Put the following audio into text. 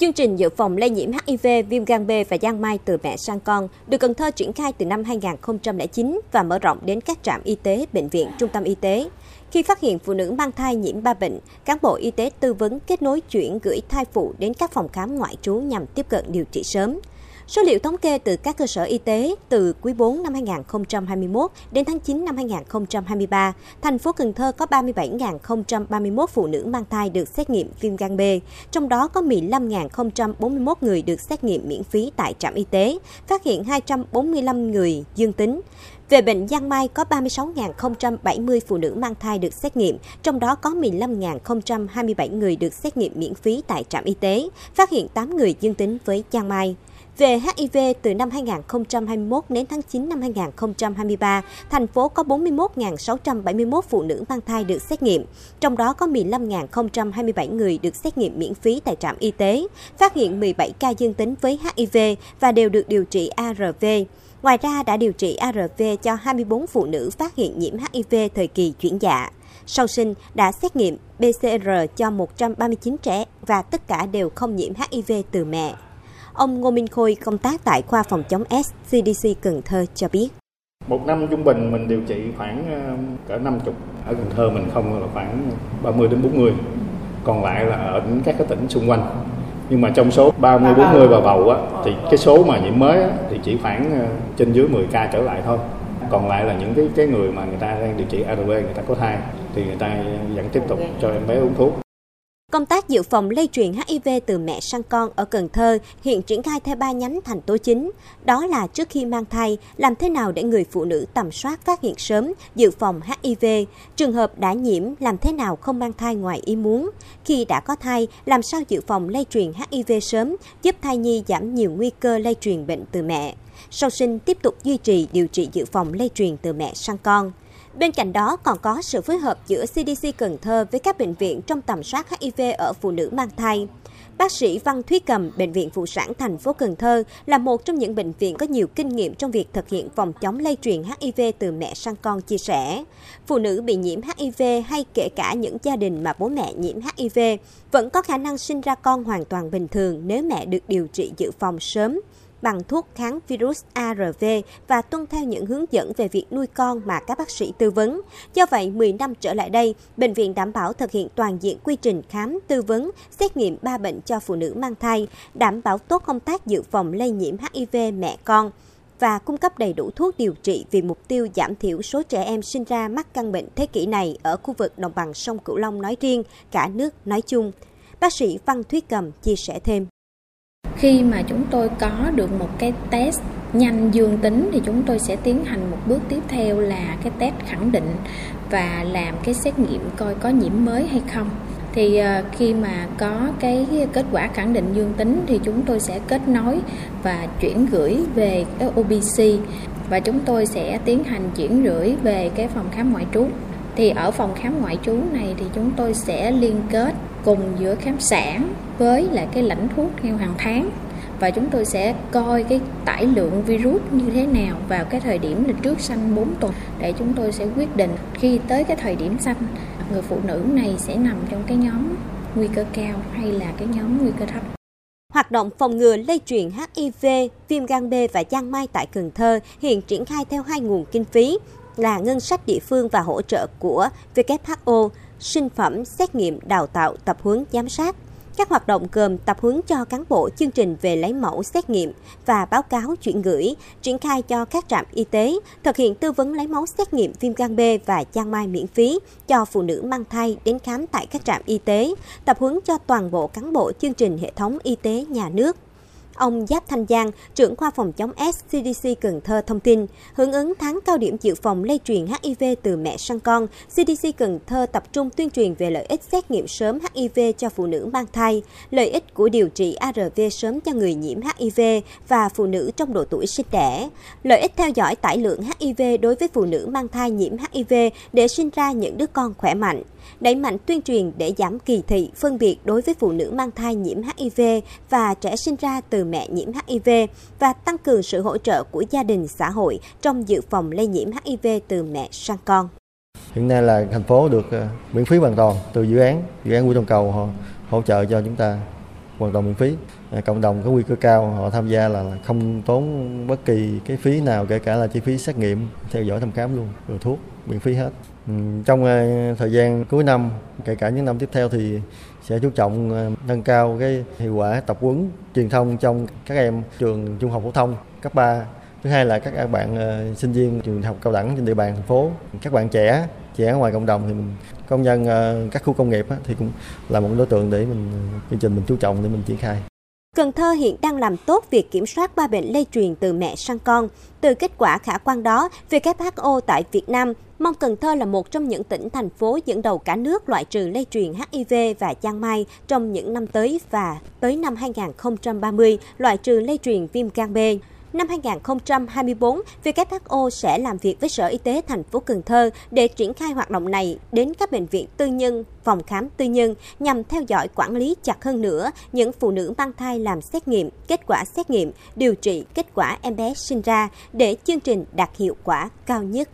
Chương trình dự phòng lây nhiễm HIV, viêm gan B và giang mai từ mẹ sang con được Cần Thơ triển khai từ năm 2009 và mở rộng đến các trạm y tế, bệnh viện, trung tâm y tế. Khi phát hiện phụ nữ mang thai nhiễm ba bệnh, cán bộ y tế tư vấn kết nối chuyển gửi thai phụ đến các phòng khám ngoại trú nhằm tiếp cận điều trị sớm. Số liệu thống kê từ các cơ sở y tế từ quý 4 năm 2021 đến tháng 9 năm 2023, thành phố Cần Thơ có 37.031 phụ nữ mang thai được xét nghiệm viêm gan B, trong đó có 15.041 người được xét nghiệm miễn phí tại trạm y tế, phát hiện 245 người dương tính. Về bệnh giang mai có 36.070 phụ nữ mang thai được xét nghiệm, trong đó có 15.027 người được xét nghiệm miễn phí tại trạm y tế, phát hiện 8 người dương tính với giang mai. Về HIV, từ năm 2021 đến tháng 9 năm 2023, thành phố có 41.671 phụ nữ mang thai được xét nghiệm, trong đó có 15.027 người được xét nghiệm miễn phí tại trạm y tế, phát hiện 17 ca dương tính với HIV và đều được điều trị ARV. Ngoài ra đã điều trị ARV cho 24 phụ nữ phát hiện nhiễm HIV thời kỳ chuyển dạ. Sau sinh đã xét nghiệm PCR cho 139 trẻ và tất cả đều không nhiễm HIV từ mẹ. Ông Ngô Minh Khôi công tác tại khoa phòng chống S CDC Cần Thơ cho biết. Một năm trung bình mình điều trị khoảng ờ, cỡ 50. Ở Cần Thơ mình không là khoảng 30 đến 40. Còn lại là ở các cái tỉnh xung quanh. Nhưng mà trong số 30 40 vào bầu á thì cái số mà nhiễm mới á, thì chỉ khoảng ờ, trên dưới 10 ca trở lại thôi. Còn lại là những cái cái người mà người ta đang điều trị ARV người ta có thai thì người ta vẫn tiếp tục cho em bé uống thuốc. Công tác dự phòng lây truyền HIV từ mẹ sang con ở Cần Thơ hiện triển khai theo ba nhánh thành tố chính. Đó là trước khi mang thai, làm thế nào để người phụ nữ tầm soát phát hiện sớm, dự phòng HIV. Trường hợp đã nhiễm, làm thế nào không mang thai ngoài ý muốn. Khi đã có thai, làm sao dự phòng lây truyền HIV sớm, giúp thai nhi giảm nhiều nguy cơ lây truyền bệnh từ mẹ. Sau sinh tiếp tục duy trì điều trị dự phòng lây truyền từ mẹ sang con. Bên cạnh đó còn có sự phối hợp giữa CDC Cần Thơ với các bệnh viện trong tầm soát HIV ở phụ nữ mang thai. Bác sĩ Văn Thúy Cầm, Bệnh viện Phụ sản thành phố Cần Thơ là một trong những bệnh viện có nhiều kinh nghiệm trong việc thực hiện phòng chống lây truyền HIV từ mẹ sang con chia sẻ. Phụ nữ bị nhiễm HIV hay kể cả những gia đình mà bố mẹ nhiễm HIV vẫn có khả năng sinh ra con hoàn toàn bình thường nếu mẹ được điều trị dự phòng sớm bằng thuốc kháng virus ARV và tuân theo những hướng dẫn về việc nuôi con mà các bác sĩ tư vấn. Do vậy, 10 năm trở lại đây, bệnh viện đảm bảo thực hiện toàn diện quy trình khám, tư vấn, xét nghiệm ba bệnh cho phụ nữ mang thai, đảm bảo tốt công tác dự phòng lây nhiễm HIV mẹ con và cung cấp đầy đủ thuốc điều trị vì mục tiêu giảm thiểu số trẻ em sinh ra mắc căn bệnh thế kỷ này ở khu vực đồng bằng sông Cửu Long nói riêng, cả nước nói chung. Bác sĩ Văn Thúy Cầm chia sẻ thêm khi mà chúng tôi có được một cái test nhanh dương tính thì chúng tôi sẽ tiến hành một bước tiếp theo là cái test khẳng định và làm cái xét nghiệm coi có nhiễm mới hay không. Thì ờ, khi mà có cái kết quả khẳng định dương tính thì chúng tôi sẽ kết nối và chuyển gửi về cái OBC và chúng tôi sẽ tiến hành chuyển gửi về cái phòng khám ngoại trú. Thì ở phòng khám ngoại trú này thì chúng tôi sẽ liên kết cùng giữa khám sản với lại cái lãnh thuốc theo hàng tháng và chúng tôi sẽ coi cái tải lượng virus như thế nào vào cái thời điểm là trước sanh 4 tuần để chúng tôi sẽ quyết định khi tới cái thời điểm sanh người phụ nữ này sẽ nằm trong cái nhóm nguy cơ cao hay là cái nhóm nguy cơ thấp. Hoạt động phòng ngừa lây truyền HIV, viêm gan B và giang mai tại Cần Thơ hiện triển khai theo hai nguồn kinh phí là ngân sách địa phương và hỗ trợ của WHO, sinh phẩm, xét nghiệm, đào tạo, tập huấn, giám sát. Các hoạt động gồm tập huấn cho cán bộ chương trình về lấy mẫu xét nghiệm và báo cáo chuyển gửi, triển khai cho các trạm y tế, thực hiện tư vấn lấy máu xét nghiệm viêm gan B và giang mai miễn phí cho phụ nữ mang thai đến khám tại các trạm y tế, tập huấn cho toàn bộ cán bộ chương trình hệ thống y tế nhà nước. Ông Giáp Thanh Giang, trưởng khoa phòng chống S CDC Cần Thơ thông tin, hưởng ứng tháng cao điểm dự phòng lây truyền HIV từ mẹ sang con, CDC Cần Thơ tập trung tuyên truyền về lợi ích xét nghiệm sớm HIV cho phụ nữ mang thai, lợi ích của điều trị ARV sớm cho người nhiễm HIV và phụ nữ trong độ tuổi sinh đẻ, lợi ích theo dõi tải lượng HIV đối với phụ nữ mang thai nhiễm HIV để sinh ra những đứa con khỏe mạnh đẩy mạnh tuyên truyền để giảm kỳ thị, phân biệt đối với phụ nữ mang thai nhiễm HIV và trẻ sinh ra từ mẹ nhiễm HIV và tăng cường sự hỗ trợ của gia đình xã hội trong dự phòng lây nhiễm HIV từ mẹ sang con. Hiện nay là thành phố được ờ, miễn phí hoàn toàn từ dự án, dự án Quy Đông Cầu họ hỗ trợ cho chúng ta hoàn toàn miễn phí À, cộng đồng có nguy cơ cao, họ tham gia là không tốn bất kỳ cái phí nào, kể cả là chi phí xét nghiệm, theo dõi thăm khám luôn, rồi thuốc, miễn phí hết. Ừ, trong à, thời gian cuối năm, kể cả những năm tiếp theo thì sẽ chú trọng à, nâng cao cái hiệu quả tập huấn, truyền thông trong các em trường trung học phổ thông cấp 3 thứ hai là các bạn sinh viên trường học cao đẳng trên địa bàn thành phố, các bạn trẻ trẻ ngoài cộng đồng thì mình, công nhân các khu công nghiệp thì cũng là một đối tượng để mình chương trình mình chú trọng để mình triển khai. Cần Thơ hiện đang làm tốt việc kiểm soát ba bệnh lây truyền từ mẹ sang con. Từ kết quả khả quan đó, WHO tại Việt Nam mong Cần Thơ là một trong những tỉnh thành phố dẫn đầu cả nước loại trừ lây truyền HIV và giang mai trong những năm tới và tới năm 2030 loại trừ lây truyền viêm gan B. Năm 2024, WHO sẽ làm việc với Sở Y tế thành phố Cần Thơ để triển khai hoạt động này đến các bệnh viện tư nhân, phòng khám tư nhân nhằm theo dõi quản lý chặt hơn nữa những phụ nữ mang thai làm xét nghiệm, kết quả xét nghiệm, điều trị kết quả em bé sinh ra để chương trình đạt hiệu quả cao nhất.